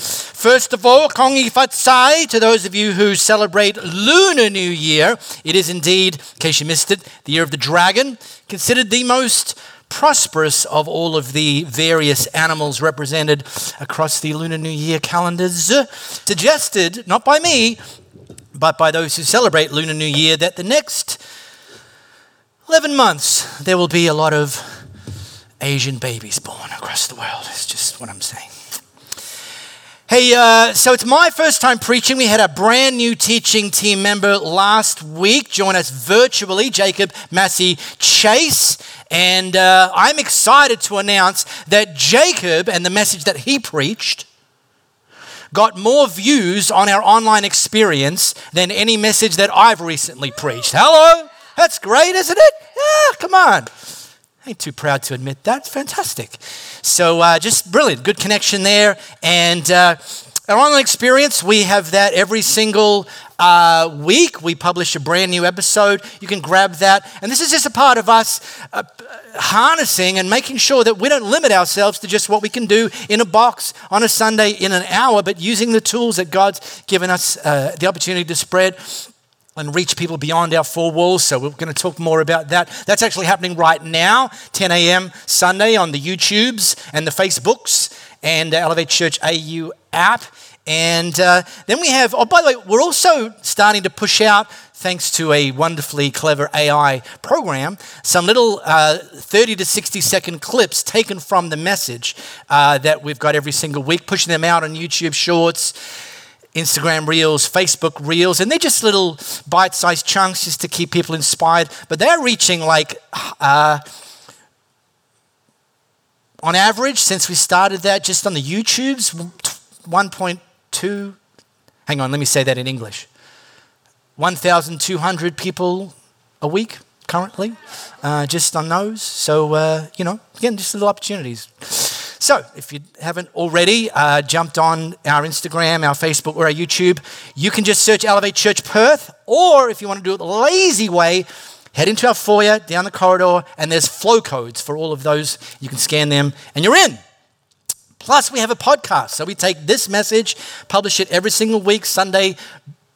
First of all, Gong Xi Fa Cai, to those of you who celebrate Lunar New Year, it is indeed, in case you missed it, the year of the dragon, considered the most prosperous of all of the various animals represented across the Lunar New Year calendars. Suggested, not by me, but by those who celebrate Lunar New Year, that the next 11 months there will be a lot of Asian babies born across the world. It's just what I'm saying. Hey, uh, so it's my first time preaching. We had a brand new teaching team member last week join us virtually, Jacob Massey Chase. And uh, I'm excited to announce that Jacob and the message that he preached got more views on our online experience than any message that I've recently preached. Hello? That's great, isn't it? Yeah, come on. I ain't too proud to admit that. Fantastic. So uh, just brilliant, good connection there. And uh, our online experience, we have that every single uh, week. We publish a brand new episode. You can grab that. And this is just a part of us uh, harnessing and making sure that we don't limit ourselves to just what we can do in a box on a Sunday in an hour, but using the tools that God's given us uh, the opportunity to spread and reach people beyond our four walls. So we're going to talk more about that. That's actually happening right now, 10 a.m. Sunday on the YouTubes and the Facebooks and the Elevate Church AU app. And uh, then we have, oh, by the way, we're also starting to push out, thanks to a wonderfully clever AI program, some little uh, 30 to 60 second clips taken from the message uh, that we've got every single week, pushing them out on YouTube Shorts Instagram Reels, Facebook Reels, and they're just little bite sized chunks just to keep people inspired. But they're reaching like, uh, on average, since we started that, just on the YouTubes, 1.2, hang on, let me say that in English 1,200 people a week currently, uh, just on those. So, uh, you know, again, just little opportunities. So, if you haven't already uh, jumped on our Instagram, our Facebook, or our YouTube, you can just search Elevate Church Perth, or if you want to do it the lazy way, head into our foyer down the corridor, and there's flow codes for all of those. You can scan them, and you're in. Plus, we have a podcast. So, we take this message, publish it every single week, Sunday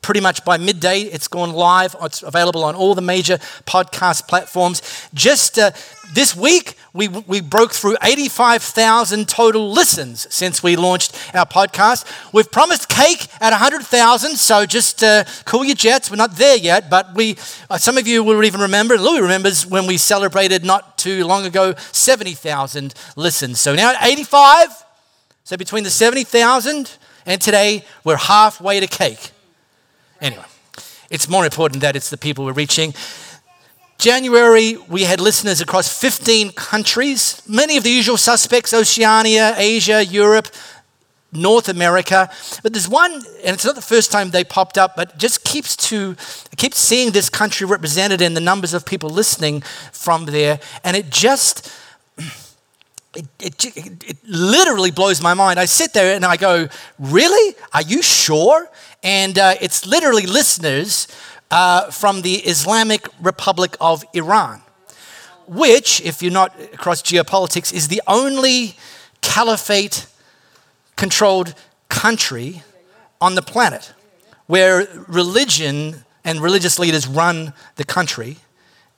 pretty much by midday. It's gone live. It's available on all the major podcast platforms. Just uh, this week, we, we broke through 85,000 total listens since we launched our podcast. We've promised cake at 100,000, so just uh, cool your jets. We're not there yet, but we, uh, some of you will even remember, Louis remembers when we celebrated not too long ago 70,000 listens. So now at 85, so between the 70,000 and today, we're halfway to cake. Anyway, it's more important that it's the people we're reaching. January, we had listeners across 15 countries, many of the usual suspects Oceania, Asia, Europe, North America. But there's one, and it's not the first time they popped up, but just keeps to keeps seeing this country represented in the numbers of people listening from there, and it just it, it, it, literally blows my mind. I sit there and I go, Really? Are you sure? And uh, it's literally listeners uh, from the Islamic Republic of Iran, which, if you're not across geopolitics, is the only caliphate controlled country on the planet where religion and religious leaders run the country.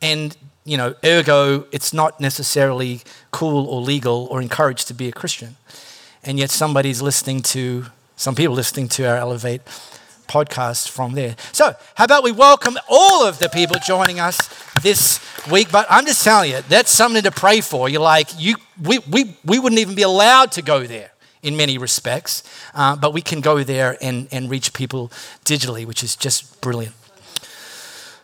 And, you know, ergo, it's not necessarily cool or legal or encouraged to be a Christian. And yet somebody's listening to, some people listening to our Elevate podcast from there. So, how about we welcome all of the people joining us this week? But I'm just telling you, that's something to pray for. You're like, you, we, we, we wouldn't even be allowed to go there in many respects, uh, but we can go there and, and reach people digitally, which is just brilliant.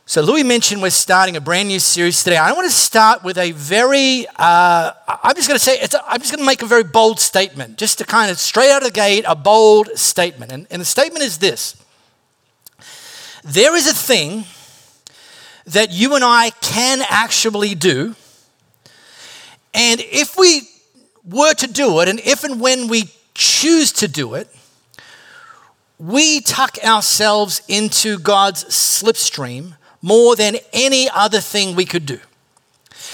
So, Louis mentioned we're starting a brand new series today. I want to start with a very, uh, I'm just going to say, a, I'm just going to make a very bold statement, just to kind of straight out of the gate, a bold statement. And, and the statement is this There is a thing that you and I can actually do. And if we were to do it, and if and when we choose to do it, we tuck ourselves into God's slipstream more than any other thing we could do.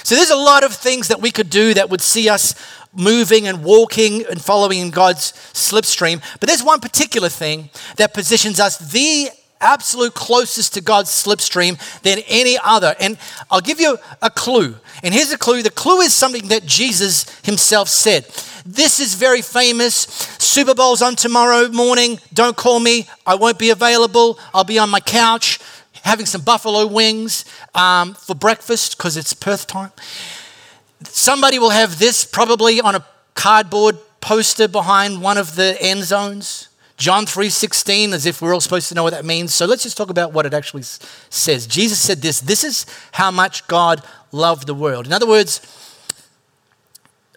So there's a lot of things that we could do that would see us moving and walking and following in God's slipstream. But there's one particular thing that positions us the absolute closest to God's slipstream than any other. And I'll give you a clue. And here's a clue the clue is something that Jesus himself said. This is very famous. Super Bowl's on tomorrow morning. Don't call me. I won't be available. I'll be on my couch having some buffalo wings um, for breakfast because it's Perth time. Somebody will have this probably on a cardboard poster behind one of the end zones. John 3:16 as if we're all supposed to know what that means. So let's just talk about what it actually says. Jesus said this, this is how much God loved the world. In other words,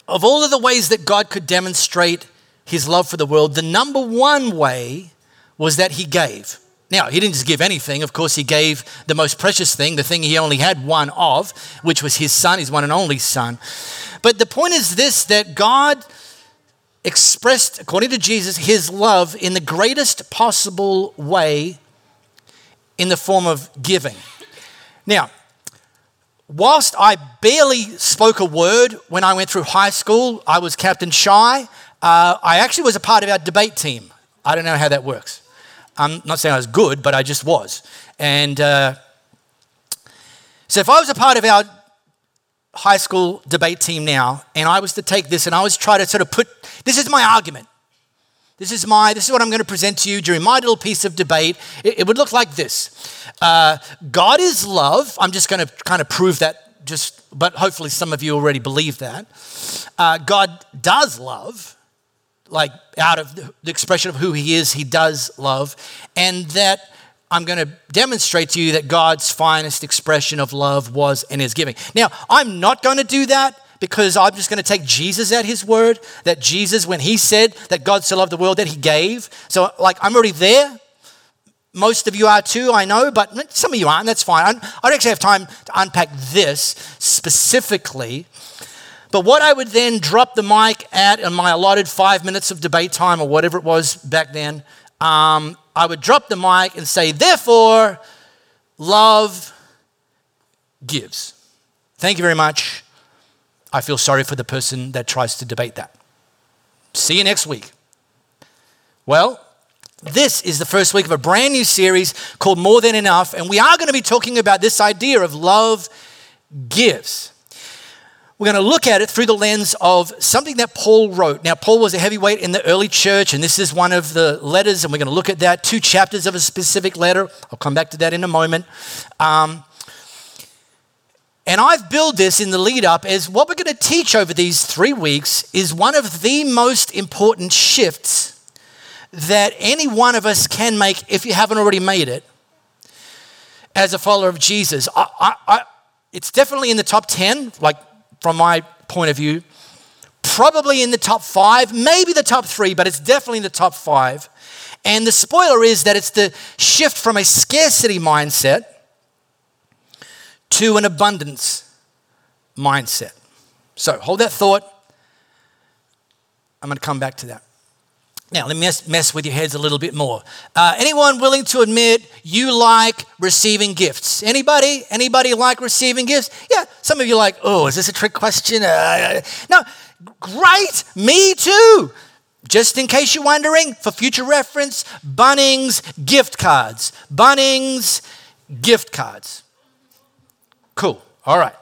of all of the ways that God could demonstrate his love for the world, the number one way was that he gave. Now, he didn't just give anything. Of course, he gave the most precious thing, the thing he only had one of, which was his son, his one and only son. But the point is this that God expressed, according to Jesus, his love in the greatest possible way in the form of giving. Now, whilst I barely spoke a word when I went through high school, I was Captain Shy. Uh, I actually was a part of our debate team. I don't know how that works. I'm not saying I was good, but I just was. And uh, so if I was a part of our high school debate team now, and I was to take this and I was try to sort of put this is my argument. This is my this is what I'm going to present to you during my little piece of debate. It, it would look like this: uh, God is love. I'm just going to kind of prove that. Just, but hopefully some of you already believe that. Uh, God does love, like out of the expression of who He is, He does love, and that I'm going to demonstrate to you that God's finest expression of love was and is giving. Now, I'm not going to do that because I'm just going to take Jesus at his word, that Jesus, when he said that God so loved the world, that he gave. So, like, I'm already there. Most of you are too, I know, but some of you aren't. That's fine. I don't actually have time to unpack this specifically. But what I would then drop the mic at in my allotted five minutes of debate time or whatever it was back then um, I would drop the mic and say, therefore, love gives. Thank you very much. I feel sorry for the person that tries to debate that. See you next week. Well, this is the first week of a brand new series called More Than Enough, and we are going to be talking about this idea of love gives. We're going to look at it through the lens of something that Paul wrote. Now, Paul was a heavyweight in the early church, and this is one of the letters, and we're going to look at that. Two chapters of a specific letter. I'll come back to that in a moment. Um, and I've built this in the lead up as what we're going to teach over these three weeks is one of the most important shifts that any one of us can make if you haven't already made it as a follower of Jesus. I, I, I, it's definitely in the top 10, like from my point of view. Probably in the top five, maybe the top three, but it's definitely in the top five. And the spoiler is that it's the shift from a scarcity mindset to an abundance mindset. So hold that thought. I'm going to come back to that. Now, let me mess, mess with your heads a little bit more. Uh, anyone willing to admit you like receiving gifts? Anybody? Anybody like receiving gifts? Yeah, some of you like, oh, is this a trick question? Uh, no, great, me too. Just in case you're wondering, for future reference, Bunnings gift cards. Bunnings gift cards. Cool, all right.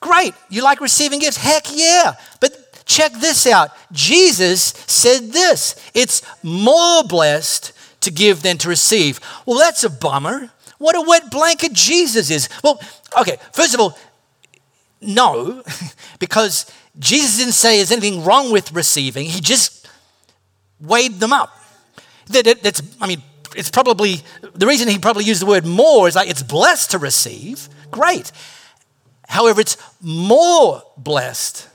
Great, you like receiving gifts? Heck yeah. But Check this out. Jesus said this it's more blessed to give than to receive. Well, that's a bummer. What a wet blanket Jesus is. Well, okay, first of all, no, because Jesus didn't say there's anything wrong with receiving, he just weighed them up. That, that's, I mean, it's probably, the reason he probably used the word more is like it's blessed to receive. Great. However, it's more blessed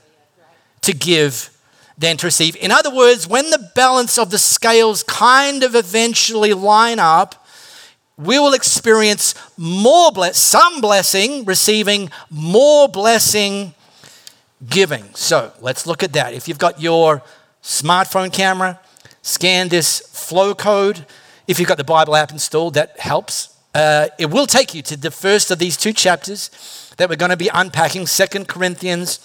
to give than to receive. In other words, when the balance of the scales kind of eventually line up, we will experience more bless, some blessing, receiving more blessing, giving. So let's look at that. If you've got your smartphone camera, scan this flow code. If you've got the Bible app installed, that helps. Uh, it will take you to the first of these two chapters that we're going to be unpacking Second Corinthians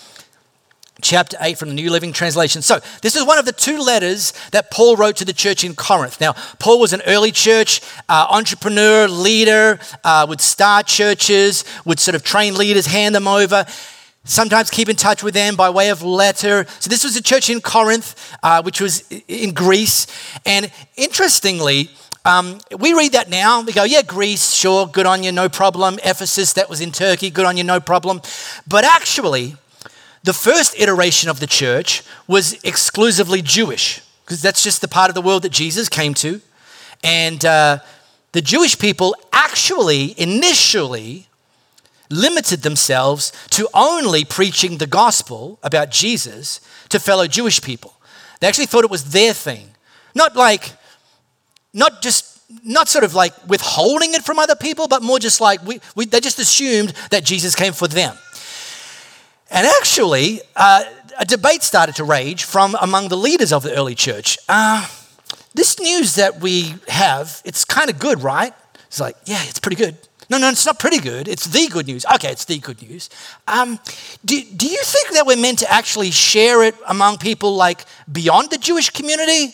chapter 8 from the New Living Translation. So, this is one of the two letters that Paul wrote to the church in Corinth. Now, Paul was an early church uh, entrepreneur, leader, uh, would start churches, would sort of train leaders, hand them over. Sometimes keep in touch with them by way of letter. So, this was a church in Corinth, uh, which was in Greece. And interestingly, um, we read that now. We go, yeah, Greece, sure, good on you, no problem. Ephesus, that was in Turkey, good on you, no problem. But actually, the first iteration of the church was exclusively Jewish, because that's just the part of the world that Jesus came to. And uh, the Jewish people actually, initially, limited themselves to only preaching the gospel about Jesus to fellow Jewish people. They actually thought it was their thing. Not like, not just not sort of like withholding it from other people, but more just like we, we, they just assumed that Jesus came for them. And actually, uh, a debate started to rage from among the leaders of the early church. Uh, this news that we have, it's kind of good, right? It's like, yeah, it's pretty good. No, no, it's not pretty good. It's the good news. Okay, it's the good news. Um, do, do you think that we're meant to actually share it among people like beyond the Jewish community?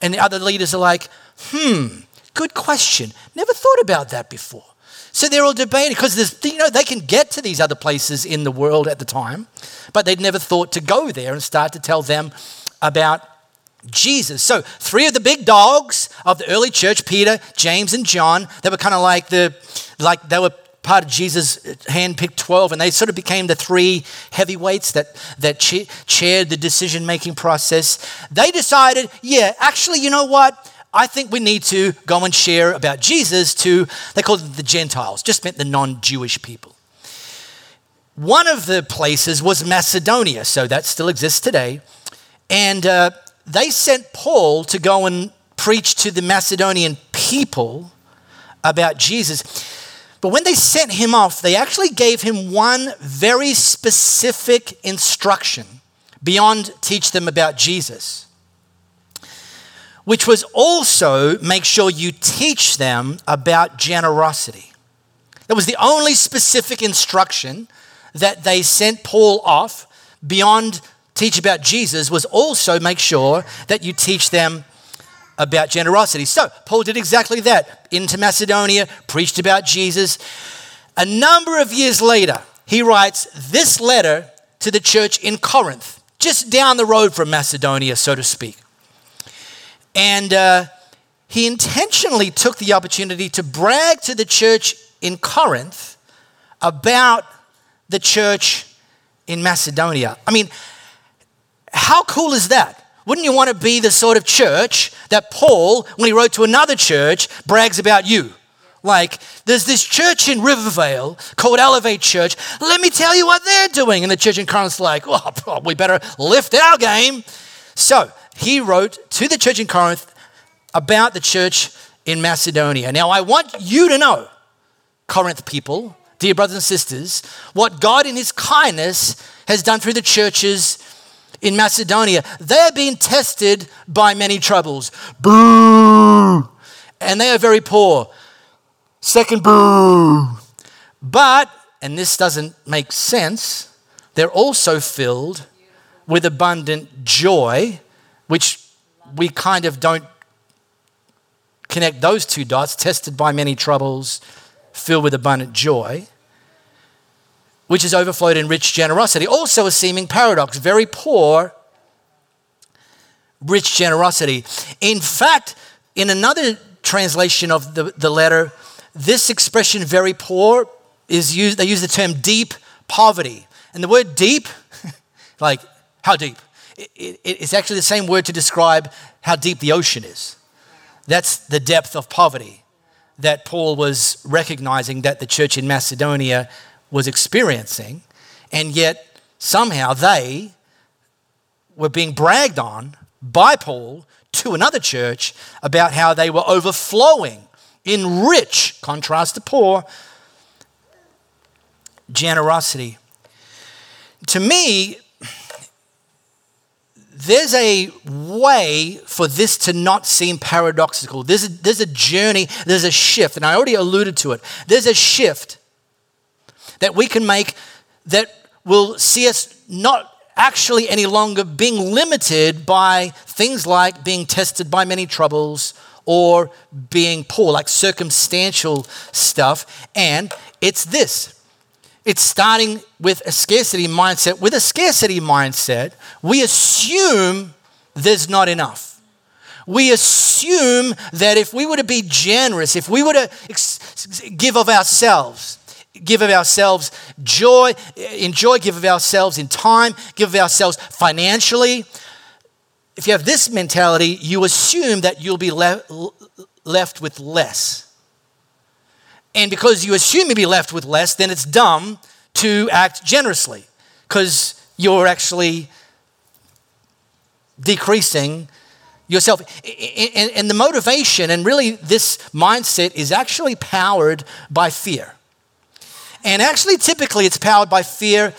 And the other leaders are like, hmm, good question. Never thought about that before. So they're all debating because you know they can get to these other places in the world at the time, but they'd never thought to go there and start to tell them about Jesus. So three of the big dogs of the early church, Peter, James, and John, they were kind of like the like they were part of Jesus' handpicked 12, and they sort of became the three heavyweights that, that chaired the decision making process. They decided, yeah, actually, you know what? I think we need to go and share about Jesus to, they called them the Gentiles, just meant the non Jewish people. One of the places was Macedonia, so that still exists today. And uh, they sent Paul to go and preach to the Macedonian people about Jesus. But when they sent him off, they actually gave him one very specific instruction beyond teach them about Jesus which was also make sure you teach them about generosity. That was the only specific instruction that they sent Paul off beyond teach about Jesus was also make sure that you teach them about generosity. So, Paul did exactly that. Into Macedonia, preached about Jesus. A number of years later, he writes this letter to the church in Corinth, just down the road from Macedonia, so to speak. And uh, he intentionally took the opportunity to brag to the church in Corinth about the church in Macedonia. I mean, how cool is that? Wouldn't you want to be the sort of church that Paul, when he wrote to another church, brags about you? Like, there's this church in Rivervale called Elevate Church. Let me tell you what they're doing. And the church in Corinth's like, well, we better lift our game. So, he wrote to the church in Corinth about the church in Macedonia. Now, I want you to know, Corinth people, dear brothers and sisters, what God in His kindness has done through the churches in Macedonia. They're being tested by many troubles. Boo! And they are very poor. Second, boo! But, and this doesn't make sense, they're also filled with abundant joy which we kind of don't connect those two dots, tested by many troubles, filled with abundant joy, which has overflowed in rich generosity. Also, a seeming paradox very poor, rich generosity. In fact, in another translation of the, the letter, this expression, very poor, is used, they use the term deep poverty. And the word deep, like, how deep? It, it's actually the same word to describe how deep the ocean is. That's the depth of poverty that Paul was recognizing that the church in Macedonia was experiencing. And yet, somehow, they were being bragged on by Paul to another church about how they were overflowing in rich, contrast to poor, generosity. To me, there's a way for this to not seem paradoxical. There's a, there's a journey, there's a shift, and I already alluded to it. There's a shift that we can make that will see us not actually any longer being limited by things like being tested by many troubles or being poor, like circumstantial stuff. And it's this it's starting with a scarcity mindset. With a scarcity mindset, we assume there's not enough. We assume that if we were to be generous, if we were to give of ourselves, give of ourselves joy, enjoy, give of ourselves in time, give of ourselves financially. If you have this mentality, you assume that you'll be le- left with less. And because you assume you'll be left with less, then it's dumb to act generously because you're actually decreasing yourself. And the motivation, and really this mindset, is actually powered by fear. And actually, typically, it's powered by fear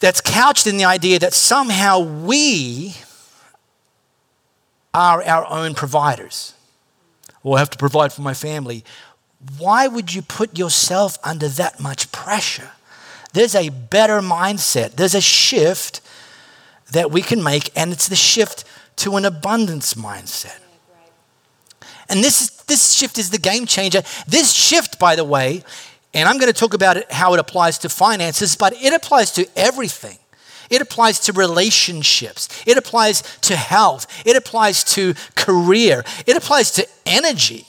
that's couched in the idea that somehow we are our own providers. Or have to provide for my family. Why would you put yourself under that much pressure? There's a better mindset, there's a shift that we can make, and it's the shift to an abundance mindset. And this, this shift is the game changer. This shift, by the way, and I'm going to talk about it, how it applies to finances, but it applies to everything. It applies to relationships. It applies to health. It applies to career. It applies to energy.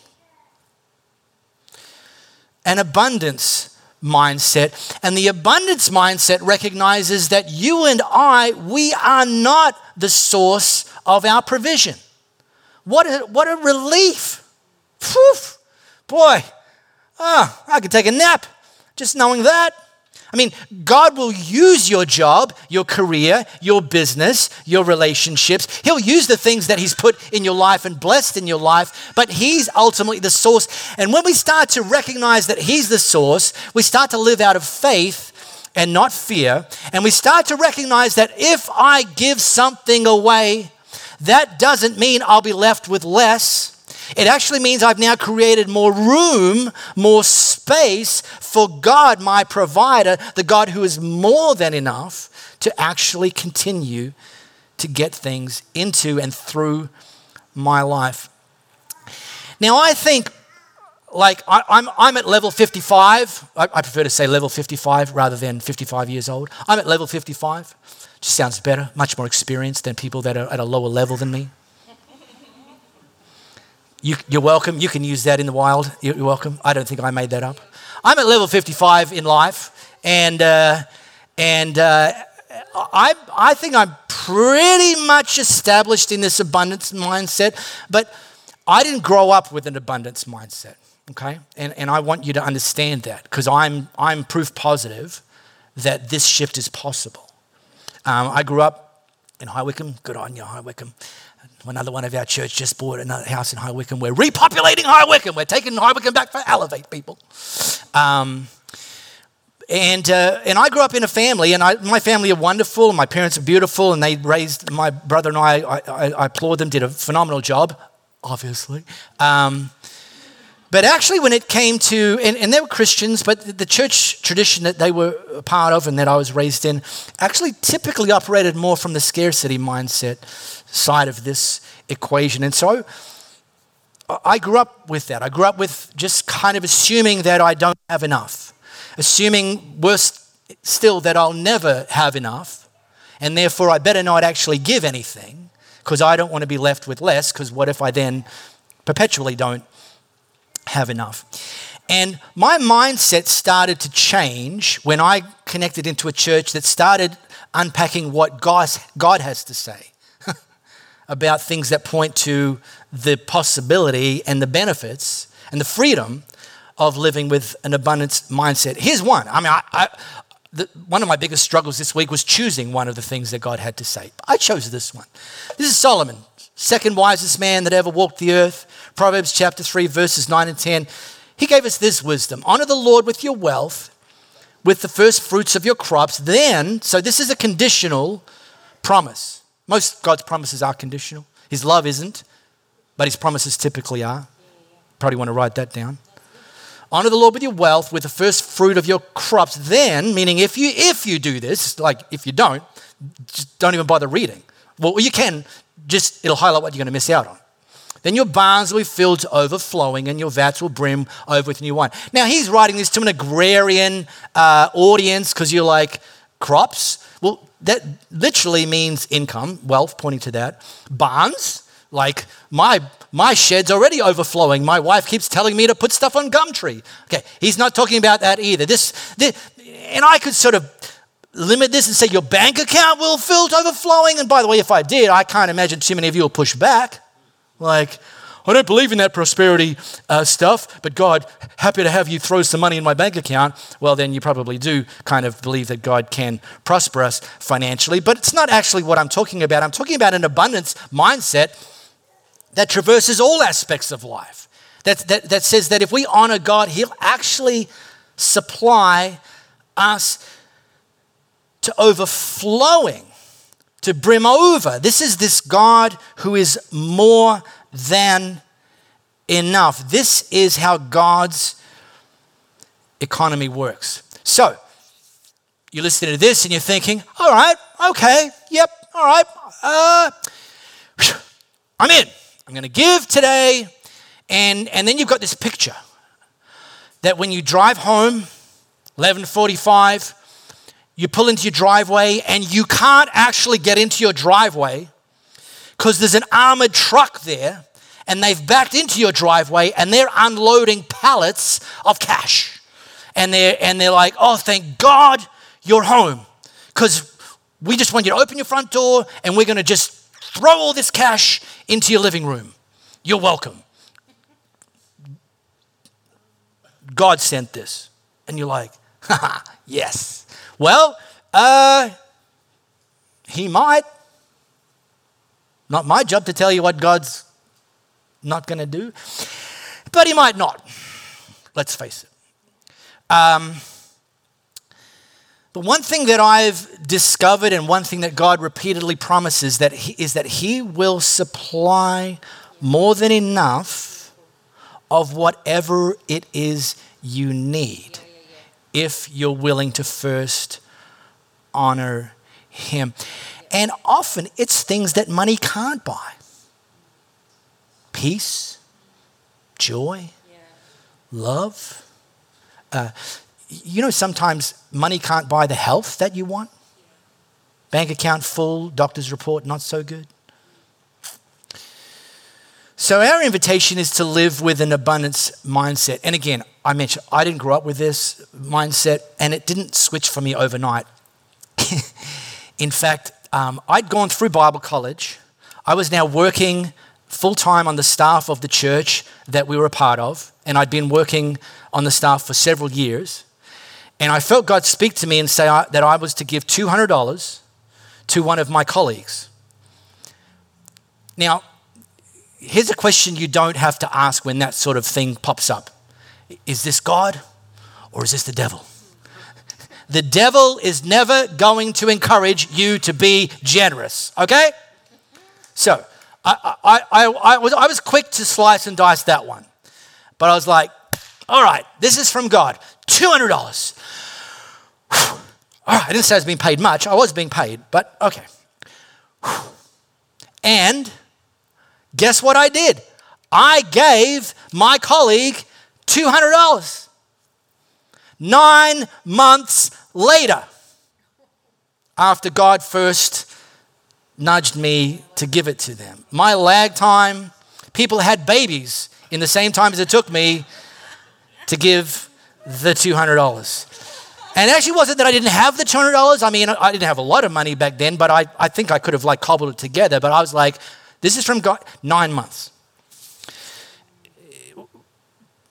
An abundance mindset. And the abundance mindset recognizes that you and I, we are not the source of our provision. What a, what a relief. Whew. Boy, oh, I could take a nap just knowing that. I mean, God will use your job, your career, your business, your relationships. He'll use the things that He's put in your life and blessed in your life, but He's ultimately the source. And when we start to recognize that He's the source, we start to live out of faith and not fear. And we start to recognize that if I give something away, that doesn't mean I'll be left with less. It actually means I've now created more room, more space for God, my provider, the God who is more than enough to actually continue to get things into and through my life. Now, I think, like, I, am I'm, I'm at level 55. I, I prefer to say level 55 rather than 55 years old. I'm at level 55. Just sounds better, much more experienced than people that are at a lower level than me. You, are welcome. You can use that in the wild. You're welcome. I don't think I made that up. I'm at level 55 in life, and uh, and uh, I I think I'm pretty much established in this abundance mindset, but I didn't grow up with an abundance mindset. Okay, and and I want you to understand that because I'm I'm proof positive that this shift is possible. Um, I grew up in High Wycombe. Good on you, High Wycombe. Another one of our church just bought another house in High Wycombe. We're repopulating High Wycombe. We're taking High Wycombe back for Elevate people. Um, and, uh, and I grew up in a family, and I, my family are wonderful. My parents are beautiful, and they raised my brother and I. I, I, I applaud them, did a phenomenal job, obviously. Um, but actually, when it came to, and, and they were Christians, but the church tradition that they were a part of and that I was raised in actually typically operated more from the scarcity mindset side of this equation. And so I grew up with that. I grew up with just kind of assuming that I don't have enough, assuming, worse still, that I'll never have enough, and therefore I better not actually give anything because I don't want to be left with less because what if I then perpetually don't have enough? And my mindset started to change when I connected into a church that started unpacking what God, has to say about things that point to the possibility and the benefits and the freedom of living with an abundance mindset. Here's one. I mean, I, I, the, one of my biggest struggles this week was choosing one of the things that God had to say. I chose this one. This is Solomon, second wisest man that ever walked the earth. Proverbs chapter 3, verses 9 and 10. He gave us this wisdom Honor the Lord with your wealth, with the first fruits of your crops. Then, so this is a conditional promise. Most God's promises are conditional. His love isn't, but his promises typically are. Probably want to write that down. Honor the Lord with your wealth, with the first fruit of your crops. Then, meaning if you if you do this, like if you don't, just don't even bother reading. Well, you can, just it'll highlight what you're going to miss out on. Then your barns will be filled to overflowing, and your vats will brim over with new wine. Now he's writing this to an agrarian uh, audience because you're like crops. That literally means income, wealth, pointing to that. Barns, like my my shed's already overflowing. My wife keeps telling me to put stuff on Gumtree. Okay, he's not talking about that either. This, this and I could sort of limit this and say your bank account will fill to overflowing. And by the way, if I did, I can't imagine too many of you will push back. Like, I don't believe in that prosperity uh, stuff, but God, happy to have you throw some money in my bank account. Well, then you probably do kind of believe that God can prosper us financially. But it's not actually what I'm talking about. I'm talking about an abundance mindset that traverses all aspects of life. That, that, that says that if we honor God, He'll actually supply us to overflowing, to brim over. This is this God who is more than enough. This is how God's economy works. So, you're listening to this and you're thinking, all right, okay, yep, all right, uh, I'm in. I'm going to give today. And, and then you've got this picture that when you drive home, 1145, you pull into your driveway and you can't actually get into your driveway because there's an armored truck there and they've backed into your driveway and they're unloading pallets of cash. And they're, and they're like, oh, thank God you're home because we just want you to open your front door and we're going to just throw all this cash into your living room. You're welcome. God sent this. And you're like, yes. Well, uh, he might. Not my job to tell you what God's not going to do, but he might not. Let's face it. Um, but one thing that I've discovered and one thing that God repeatedly promises that he, is that he will supply more than enough of whatever it is you need if you're willing to first honor him. And often it's things that money can't buy. Peace, joy, love. Uh, you know, sometimes money can't buy the health that you want. Bank account full, doctor's report not so good. So, our invitation is to live with an abundance mindset. And again, I mentioned I didn't grow up with this mindset, and it didn't switch for me overnight. In fact, um, I'd gone through Bible college. I was now working full time on the staff of the church that we were a part of, and I'd been working on the staff for several years. And I felt God speak to me and say that I was to give $200 to one of my colleagues. Now, here's a question you don't have to ask when that sort of thing pops up Is this God or is this the devil? The devil is never going to encourage you to be generous, okay? So, I, I, I, I, was, I was quick to slice and dice that one. But I was like, all right, this is from God. $200. All right, I didn't say I was being paid much. I was being paid, but okay. And guess what I did? I gave my colleague $200. Nine months later, after God first nudged me to give it to them. My lag time, people had babies in the same time as it took me to give the $200. And it actually wasn't that I didn't have the $200. I mean, I didn't have a lot of money back then, but I, I think I could have like cobbled it together. But I was like, This is from God, nine months.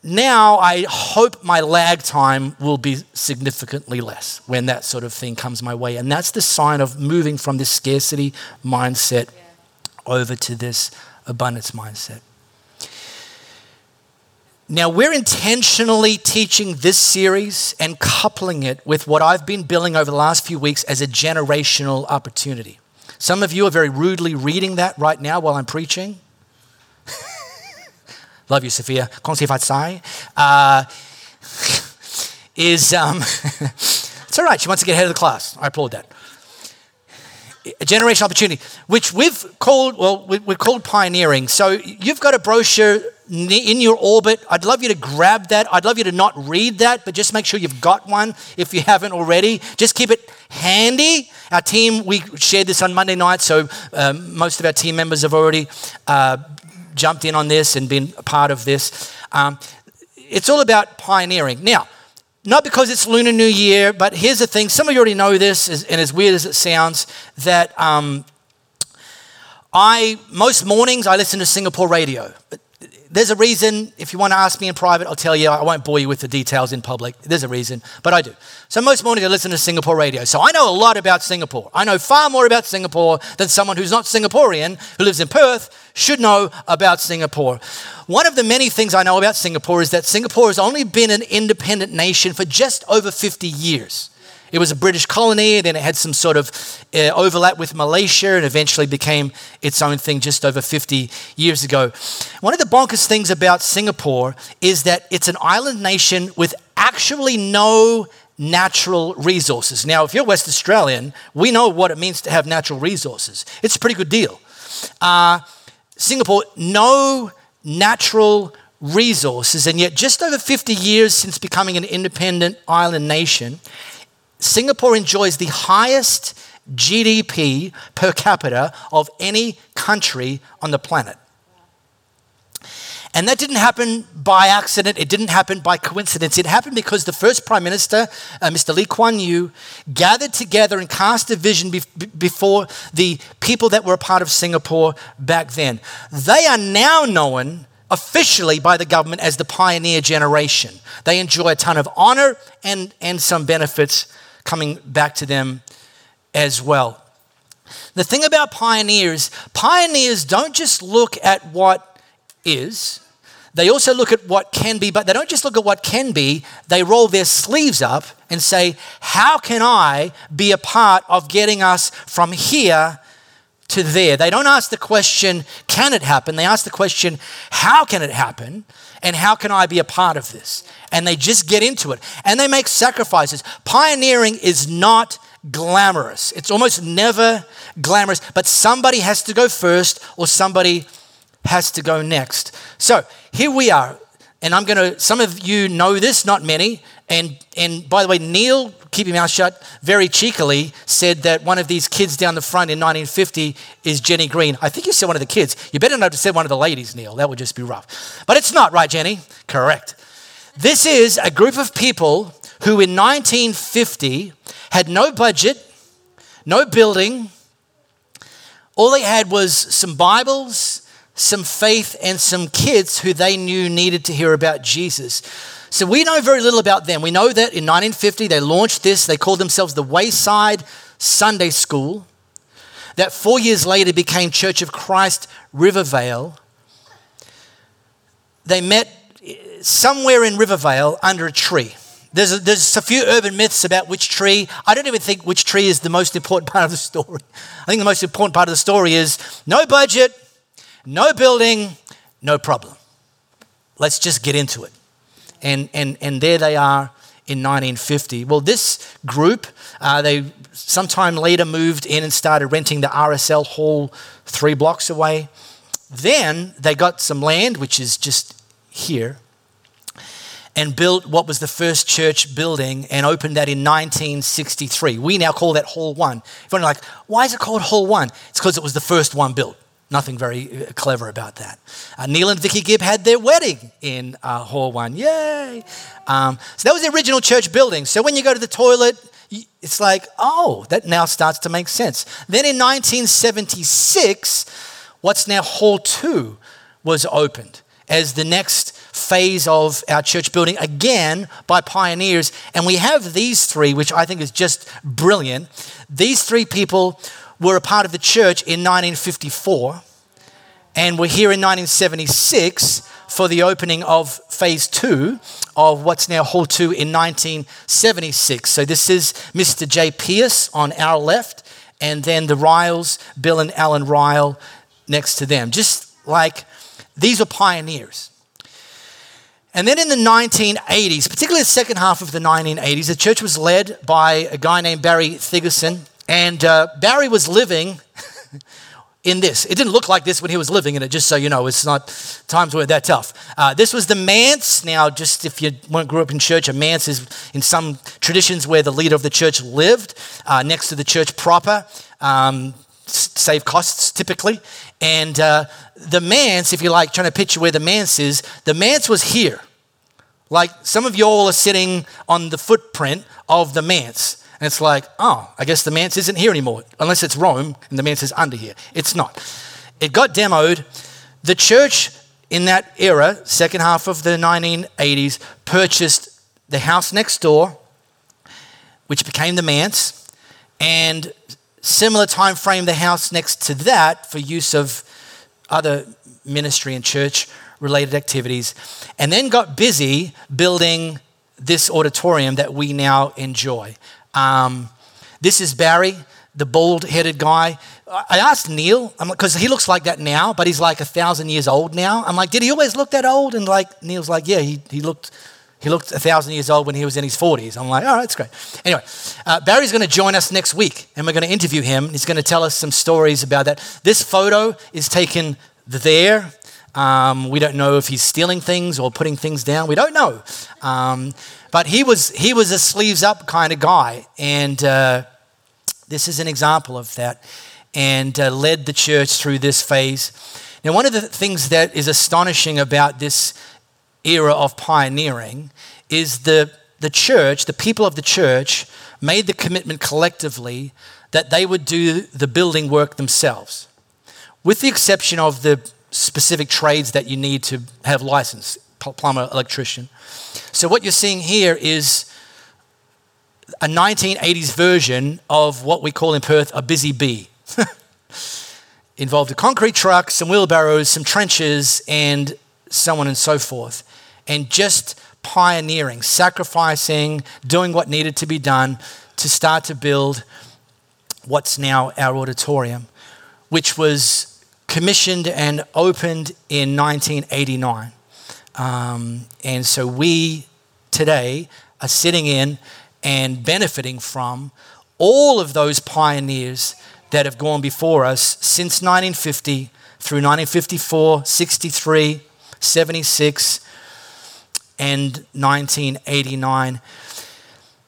Now, I hope my lag time will be significantly less when that sort of thing comes my way. And that's the sign of moving from this scarcity mindset over to this abundance mindset. Now, we're intentionally teaching this series and coupling it with what I've been billing over the last few weeks as a generational opportunity. Some of you are very rudely reading that right now while I'm preaching. Love you, Sophia. Uh, is um, it's all right. She wants to get ahead of the class. I applaud that. A generational opportunity, which we've called well, we've called pioneering. So you've got a brochure in your orbit. I'd love you to grab that. I'd love you to not read that, but just make sure you've got one if you haven't already. Just keep it handy. Our team, we shared this on Monday night, so um, most of our team members have already uh, jumped in on this and been a part of this. Um, it's all about pioneering. Now, not because it's Lunar New Year, but here's the thing. Some of you already know this, and as weird as it sounds, that um, I most mornings I listen to Singapore radio there's a reason. If you want to ask me in private, I'll tell you. I won't bore you with the details in public. There's a reason, but I do. So most mornings I listen to Singapore radio. So I know a lot about Singapore. I know far more about Singapore than someone who's not Singaporean, who lives in Perth, should know about Singapore. One of the many things I know about Singapore is that Singapore has only been an independent nation for just over 50 years. It was a British colony, then it had some sort of uh, overlap with Malaysia and eventually became its own thing just over 50 years ago. One of the bonkers things about Singapore is that it's an island nation with actually no natural resources. Now, if you're West Australian, we know what it means to have natural resources. It's a pretty good deal. Uh, Singapore, no natural resources, and yet just over 50 years since becoming an independent island nation, Singapore enjoys the highest GDP per capita of any country on the planet. And that didn't happen by accident. It didn't happen by coincidence. It happened because the first Prime Minister, uh, Mr. Lee Kuan Yew, gathered together and cast a vision be- before the people that were a part of Singapore back then. They are now known officially by the government as the pioneer generation. They enjoy a ton of honor and, and some benefits coming back to them as well. The thing about pioneers, pioneers don't just look at what is, they also look at what can be, but they don't just look at what can be, they roll their sleeves up and say, How can I be a part of getting us from here to there? They don't ask the question, Can it happen? They ask the question, How can it happen? And how can I be a part of this? And they just get into it and they make sacrifices. Pioneering is not glamorous, it's almost never glamorous, but somebody has to go first or somebody has to go next. So here we are. And I'm going to, some of you know this, not many. And, and by the way, Neil, keep your mouth shut, very cheekily said that one of these kids down the front in 1950 is Jenny Green. I think you said one of the kids. You better not have said one of the ladies, Neil. That would just be rough. But it's not, right, Jenny? Correct. This is a group of people who in 1950 had no budget, no building. All they had was some Bibles, some faith, and some kids who they knew needed to hear about Jesus. So we know very little about them. We know that in 1950 they launched this, they called themselves the Wayside Sunday School. That four years later became Church of Christ Rivervale. They met eh, somewhere in Rivervale under a tree. There's a, there's a few urban myths about which tree. I don't even think which tree is the most important part of the story. I think the most important part of the story is no budget, no building, no problem. Let's just get into it and, and, and there they are in 1950. Well, this group, uh, they sometime later moved in and started renting the RSL Hall three blocks away. Then they got some land, which is just here, and built what was the first church building and opened that in 1963. We now call that Hall 1. If you're like, why is it called Hall 1? It's because it was the first one built. Nothing very uh, clever about that. Uh, Neil and Vicky Gibb had their wedding in uh, Hall 1. Yay! Um, so that was the original church building. So when you go to the toilet, it's like, oh, that now starts to make sense. Then in 1976, what's now Hall 2 was opened as the next phase of our church building, again by pioneers. And we have these three, which I think is just brilliant. These three people were a part of the church in 1954 and we're here in 1976 for the opening of phase two of what's now Hall 2 in 1976. So this is Mr. J. Pierce on our left, and then the Ryles, Bill and Alan Ryle next to them. Just like these are pioneers. And then in the 1980s, particularly the second half of the 1980s, the church was led by a guy named Barry Thigerson. And uh, Barry was living in this. It didn't look like this when he was living in it, just so you know. It's not, times weren't that tough. Uh, this was the manse. Now, just if you weren't grew up in church, a manse is in some traditions where the leader of the church lived, uh, next to the church proper. Um, save costs typically. And uh, the manse, if you like, trying to picture where the manse is, the manse was here. Like some of you all are sitting on the footprint of the manse. And it's like, oh, I guess the manse isn't here anymore, unless it's Rome and the manse is under here. It's not. It got demoed. The church in that era, second half of the 1980s, purchased the house next door, which became the manse, and similar time frame, the house next to that for use of other ministry and church related activities, and then got busy building this auditorium that we now enjoy. Um, this is Barry, the bald headed guy. I asked Neil, because he looks like that now, but he's like a thousand years old now. I'm like, did he always look that old? And like Neil's like, yeah, he, he looked he looked a thousand years old when he was in his 40s. I'm like, all right, that's great. Anyway, uh, Barry's going to join us next week and we're going to interview him. He's going to tell us some stories about that. This photo is taken there. Um, we don't know if he's stealing things or putting things down. We don't know. Um, but he was, he was a sleeves up kind of guy. And uh, this is an example of that. And uh, led the church through this phase. Now, one of the things that is astonishing about this era of pioneering is the, the church, the people of the church, made the commitment collectively that they would do the building work themselves, with the exception of the specific trades that you need to have license plumber, electrician. So, what you're seeing here is a 1980s version of what we call in Perth a busy bee. Involved a concrete truck, some wheelbarrows, some trenches, and so on and so forth. And just pioneering, sacrificing, doing what needed to be done to start to build what's now our auditorium, which was commissioned and opened in 1989. Um, and so we today are sitting in and benefiting from all of those pioneers that have gone before us since 1950 through 1954, 63, 76, and 1989.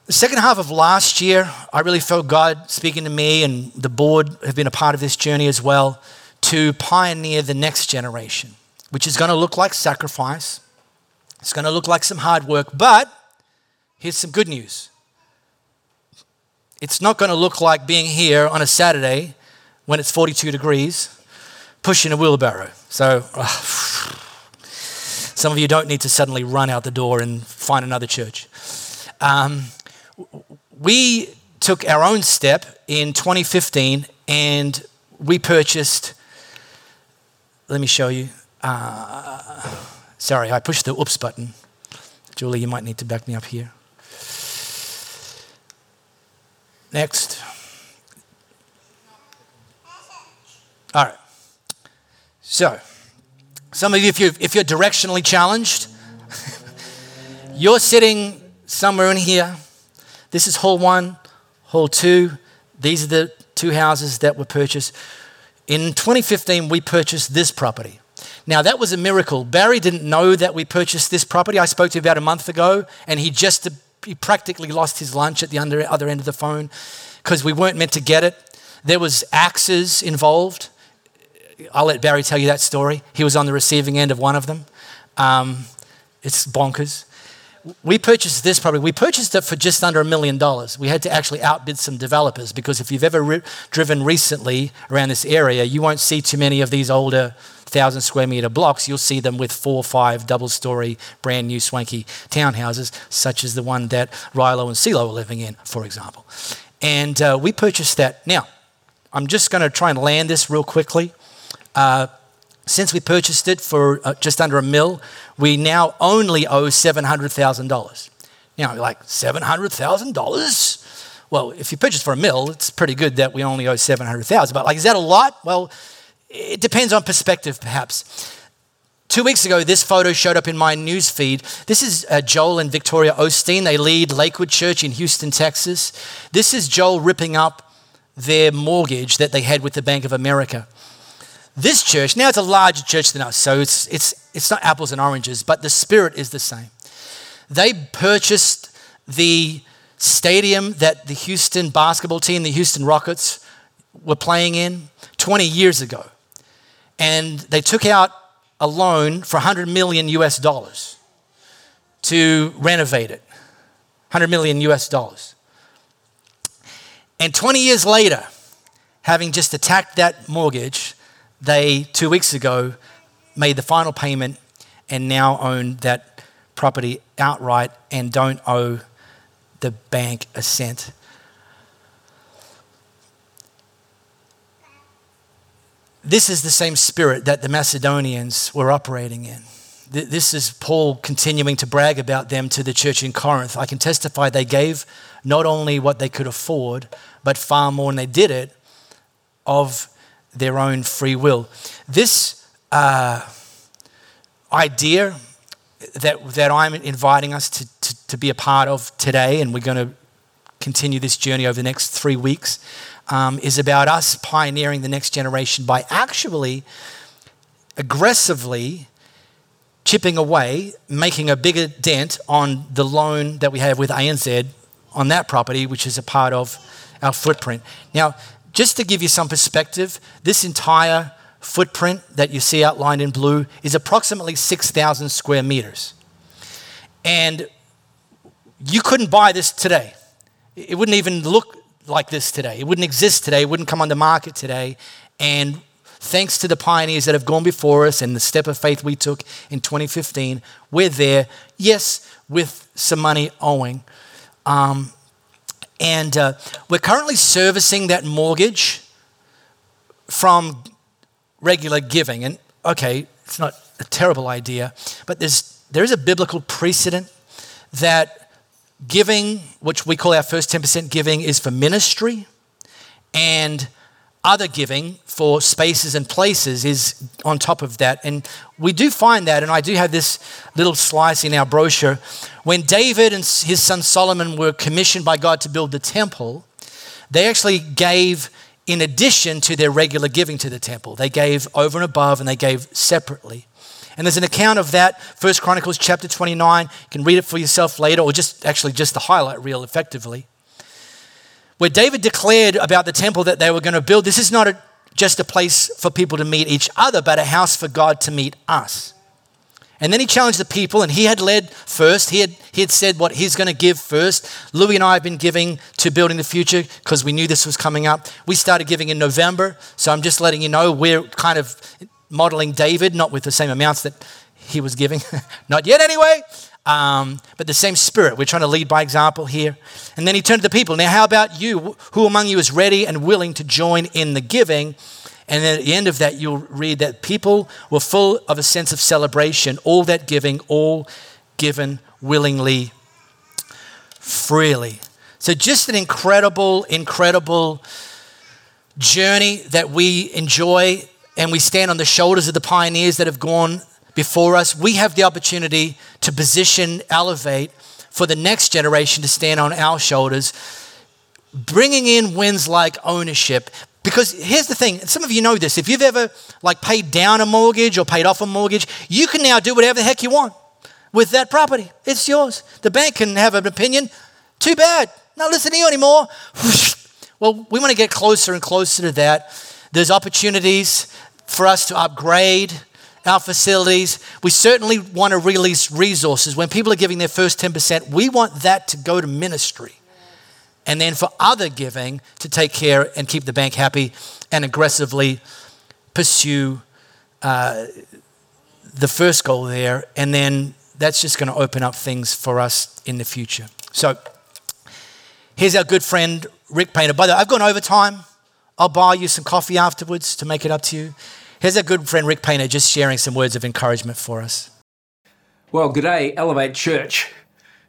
The second half of last year, I really felt God speaking to me, and the board have been a part of this journey as well, to pioneer the next generation which is going to look like sacrifice. It's going to look like some hard work, but here's some good news. It's not going to look like being here on a Saturday when it's 42 degrees pushing a wheelbarrow. So, uh, some of you don't need to suddenly run out the door and find another church. Um, we took our own step in 2015 and we purchased, let me show you. Uh, sorry, I pushed the oops button. Julie, you might need to back me up here. Next. All right. So, some of you, if you're, if you're directionally challenged, you're sitting somewhere in here. This is hall one, hall two. These are the two houses that were purchased. In 2015, we purchased this property. Now, that was a miracle. Barry didn't know that we purchased this property. I spoke to him about a month ago, and he just he practically lost his lunch at the under, other end of the phone because we weren't meant to get it. There was axes involved. I'll let Barry tell you that story. He was on the receiving end of one of them. Um, it's bonkers. we purchased this property. We purchased it for just under a million dollars. We had to actually outbid some developers because if you've ever re- driven recently around this area, you won't see too many of these older thousand square meter blocks. You'll see them with four or five double story, brand new swanky townhouses, such as the one that Rilo and Silo are living in, for example. And uh, we purchased that. Now, I'm just going to try and land this real quickly. Uh, since we purchased it for uh, just under a mil, we now only owe $700,000. Now, like, $700,000? Well, if you purchase for a mil, it's pretty good that we only owe 700,000. But like, is that a lot? Well, it depends on perspective, perhaps. Two weeks ago, this photo showed up in my news feed. This is uh, Joel and Victoria Osteen. They lead Lakewood Church in Houston, Texas. This is Joel ripping up their mortgage that they had with the Bank of America. This church, now it's a larger church than us, so it's, it's, it's not apples and oranges, but the spirit is the same. They purchased the stadium that the Houston basketball team, the Houston Rockets, were playing in 20 years ago. And they took out a loan for 100 million US dollars to renovate it. 100 million US dollars. And 20 years later, having just attacked that mortgage, they, two weeks ago, made the final payment and now own that property outright and don't owe the bank a cent. This is the same spirit that the Macedonians were operating in. This is Paul continuing to brag about them to the church in Corinth. I can testify they gave not only what they could afford, but far more, and they did it of their own free will. This uh, idea that, that I'm inviting us to, to, to, be a part of today, and we're going to continue this journey over the next three weeks, um, is about us pioneering the next generation by actually aggressively chipping away, making a bigger dent on the loan that we have with ANZ on that property, which is a part of our footprint. Now, just to give you some perspective, this entire footprint that you see outlined in blue is approximately 6,000 square meters. And you couldn't buy this today. It wouldn't even look like this today. It wouldn't exist today. It wouldn't come on the market today. And thanks to the pioneers that have gone before us and the step of faith we took in 2015, we're there, yes, with some money owing. Um, and uh, we're currently servicing that mortgage from regular giving. And okay, it's not a terrible idea, but there's, there is a biblical precedent that giving, which we call our first 10% giving, is for ministry, and other giving for spaces and places is on top of that. And we do find that, and I do have this little slice in our brochure. When David and his son Solomon were commissioned by God to build the temple, they actually gave in addition to their regular giving to the temple. They gave over and above and they gave separately. And there's an account of that, First Chronicles chapter 29. You can read it for yourself later, or just actually just the highlight reel effectively. Where David declared about the temple that they were going to build, this is not a, just a place for people to meet each other, but a house for God to meet us. And then he challenged the people, and he had led first. He had, he had said what he's going to give first. Louis and I have been giving to Building the Future because we knew this was coming up. We started giving in November, so I'm just letting you know we're kind of modeling David, not with the same amounts that he was giving, not yet anyway, um, but the same spirit. We're trying to lead by example here. And then he turned to the people. Now, how about you? Who among you is ready and willing to join in the giving? And then at the end of that, you'll read that people were full of a sense of celebration, all that giving, all given willingly, freely. So, just an incredible, incredible journey that we enjoy, and we stand on the shoulders of the pioneers that have gone before us. We have the opportunity to position, elevate for the next generation to stand on our shoulders, bringing in wins like ownership, because here's the thing, some of you know this. If you've ever like paid down a mortgage or paid off a mortgage, you can now do whatever the heck you want with that property. It's yours. The bank can have an opinion. Too bad. Not listen to you anymore. Well, we want to get closer and closer to that. There's opportunities for us to upgrade our facilities. We certainly want to release resources. When people are giving their first 10%, we want that to go to ministry. And then for other giving to take care and keep the bank happy and aggressively pursue uh, the first goal there. And then that's just going to open up things for us in the future. So here's our good friend, Rick Painter. By the way, I've gone overtime. I'll buy you some coffee afterwards to make it up to you. Here's our good friend, Rick Painter, just sharing some words of encouragement for us. Well, good day, Elevate Church.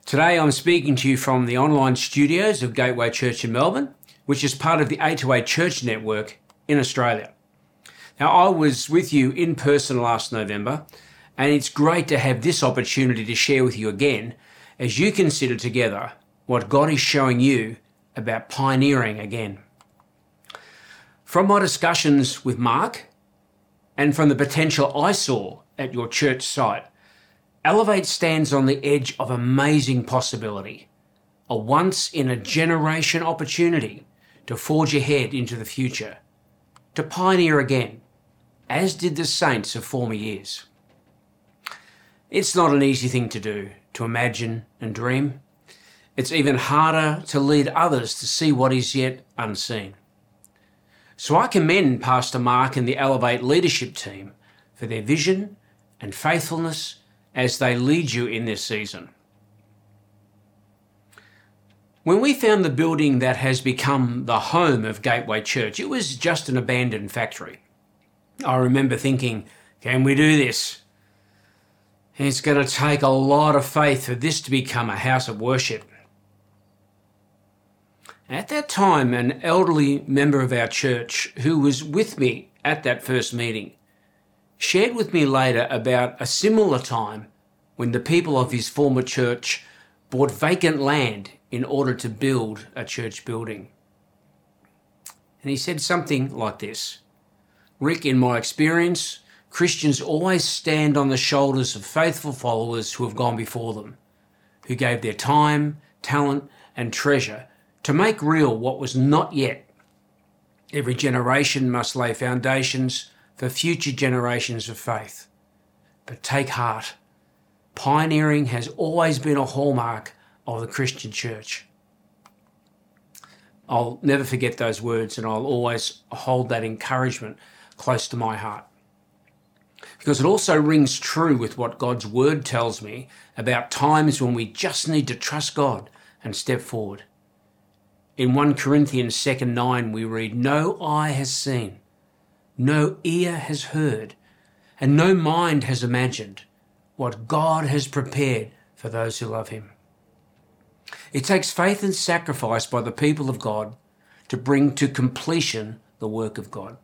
Today I'm speaking to you from the online studios of Gateway Church in Melbourne, which is part of the A2A Church Network in Australia. Now, I was with you in person last November, and it's great to have this opportunity to share with you again as you consider together what God is showing you about pioneering again. From my discussions with Mark and from the potential I saw at your church site, Elevate stands on the edge of amazing possibility, a once in a generation opportunity to forge ahead into the future, to pioneer again, as did the saints of former years. It's not an easy thing to do, to imagine and dream. It's even harder to lead others to see what is yet unseen. So I commend Pastor Mark and the Elevate leadership team for their vision and faithfulness as they lead you in this season. When we found the building that has become the home of Gateway Church, it was just an abandoned factory. I remember thinking, can we do this? It's going to take a lot of faith for this to become a house of worship. At that time, an elderly member of our church who was with me at that first meeting shared with me later about a similar time when the people of his former church bought vacant land in order to build a church building. And he said something like this Rick, in my experience, Christians always stand on the shoulders of faithful followers who have gone before them, who gave their time, talent, and treasure to make real what was not yet. Every generation must lay foundations for future generations of faith. But take heart. Pioneering has always been a hallmark of the Christian church. I'll never forget those words and I'll always hold that encouragement close to my heart. Because it also rings true with what God's word tells me about times when we just need to trust God and step forward. In 1 Corinthians 2 9, we read, No eye has seen, no ear has heard, and no mind has imagined what God has prepared for those who love Him. It takes faith and sacrifice by the people of God to bring to completion the work of God.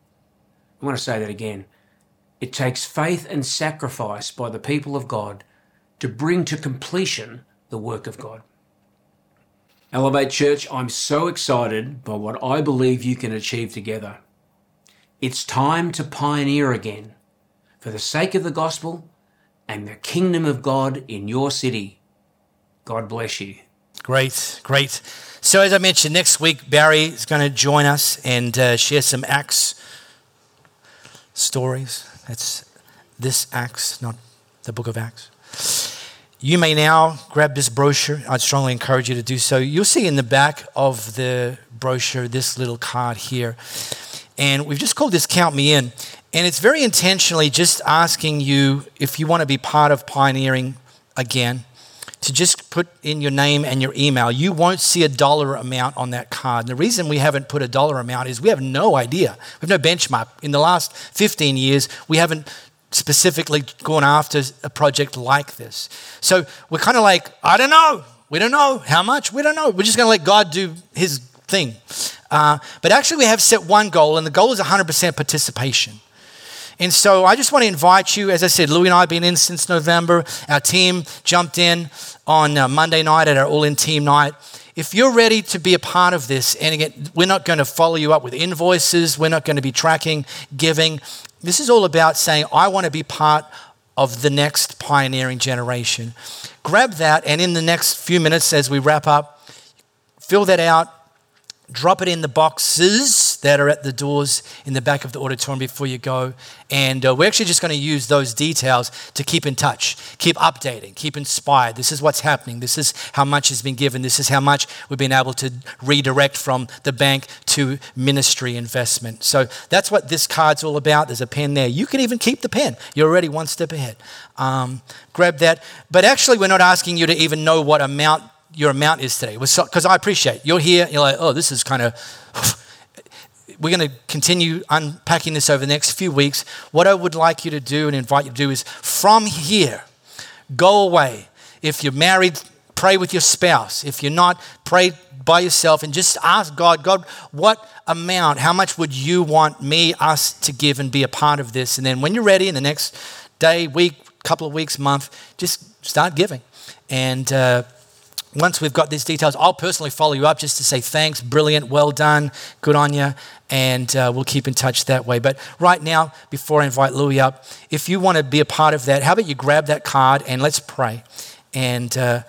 I want to say that again. It takes faith and sacrifice by the people of God to bring to completion the work of God. Elevate Church, I'm so excited by what I believe you can achieve together. It's time to pioneer again for the sake of the gospel and the kingdom of God in your city. God bless you. Great, great. So, as I mentioned, next week Barry is going to join us and uh, share some Acts stories. That's this Acts, not the book of Acts. You may now grab this brochure. I'd strongly encourage you to do so. You'll see in the back of the brochure this little card here. And we've just called this Count Me In. And it's very intentionally just asking you if you want to be part of pioneering again to just put in your name and your email. You won't see a dollar amount on that card. And the reason we haven't put a dollar amount is we have no idea. We have no benchmark. In the last 15 years, we haven't specifically going after a project like this. So we're kind of like, I don't know. We don't know how much. We don't know. We're just going to let God do his thing. Uh, but actually, we have set one goal, and the goal is 100% participation. And so I just want to invite you, as I said, Louis and I have been in since November. Our team jumped in on uh, Monday night at our all in team night. If you're ready to be a part of this, and again, we're not going to follow you up with invoices, we're not going to be tracking giving. This is all about saying, I want to be part of the next pioneering generation. Grab that, and in the next few minutes as we wrap up, fill that out, drop it in the boxes that are at the doors in the back of the auditorium before you go. And uh, we're actually just going to use those details to keep in touch, keep updating, keep inspired. This is what's happening. This is how much has been given. This is how much we've been able to redirect from the bank to ministry investment. So that's what this card's all about. There's a pen there. You can even keep the pen. You're already one step ahead. Um, grab that. But actually, we're not asking you to even know what amount your amount is today. Because I appreciate you're here, you're like, oh, this is kind of. We're going to continue unpacking this over the next few weeks. What I would like you to do and invite you to do is from here, go away. If you're married, pray with your spouse. If you're not, pray by yourself and just ask God, God, what amount, how much would you want me, us to give and be a part of this? And then when you're ready in the next day, week, couple of weeks, month, just start giving. And uh, once we've got these details, I'll personally follow you up just to say thanks, brilliant, well done, good on you, and uh, we'll keep in touch that way. But right now, before I invite Louis up, if you want to be a part of that, how about you grab that card and let's pray. And uh,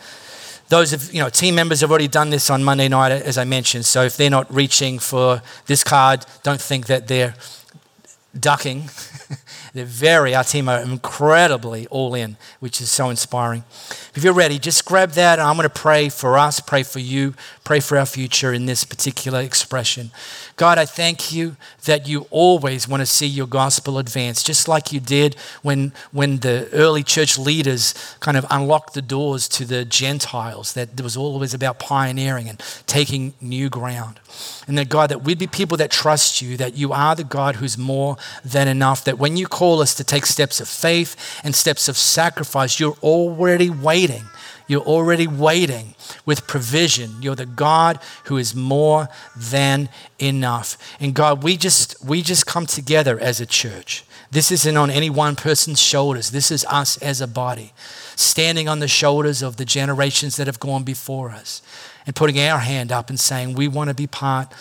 those of you know team members have already done this on Monday night, as I mentioned. So if they're not reaching for this card, don't think that they're ducking. They're very, our team are incredibly all in, which is so inspiring. If you're ready, just grab that. I'm going to pray for us, pray for you, pray for our future in this particular expression. God, I thank you that you always want to see your gospel advance, just like you did when, when the early church leaders kind of unlocked the doors to the Gentiles, that it was always about pioneering and taking new ground. And that, God, that we'd be people that trust you, that you are the God who's more than enough, that when you call us to take steps of faith and steps of sacrifice, you're already waiting. You're already waiting with provision. You're the God who is more than enough. And God, we just we just come together as a church. This isn't on any one person's shoulders. This is us as a body, standing on the shoulders of the generations that have gone before us and putting our hand up and saying, We want to be part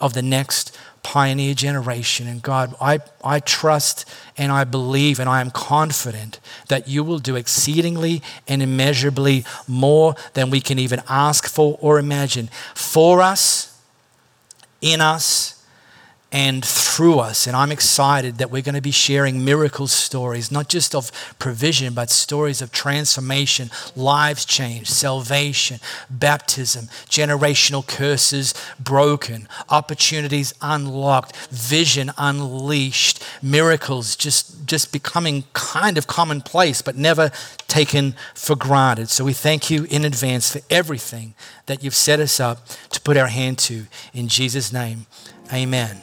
of the next pioneer generation. And God, I, I trust and I believe and I am confident that you will do exceedingly and immeasurably more than we can even ask for or imagine for us, in us, and through us. And I'm excited that we're going to be sharing miracle stories, not just of provision, but stories of transformation, lives changed, salvation, baptism, generational curses broken, opportunities unlocked, vision unleashed, miracles just, just becoming kind of commonplace, but never taken for granted. So we thank you in advance for everything that you've set us up to put our hand to. In Jesus' name, amen.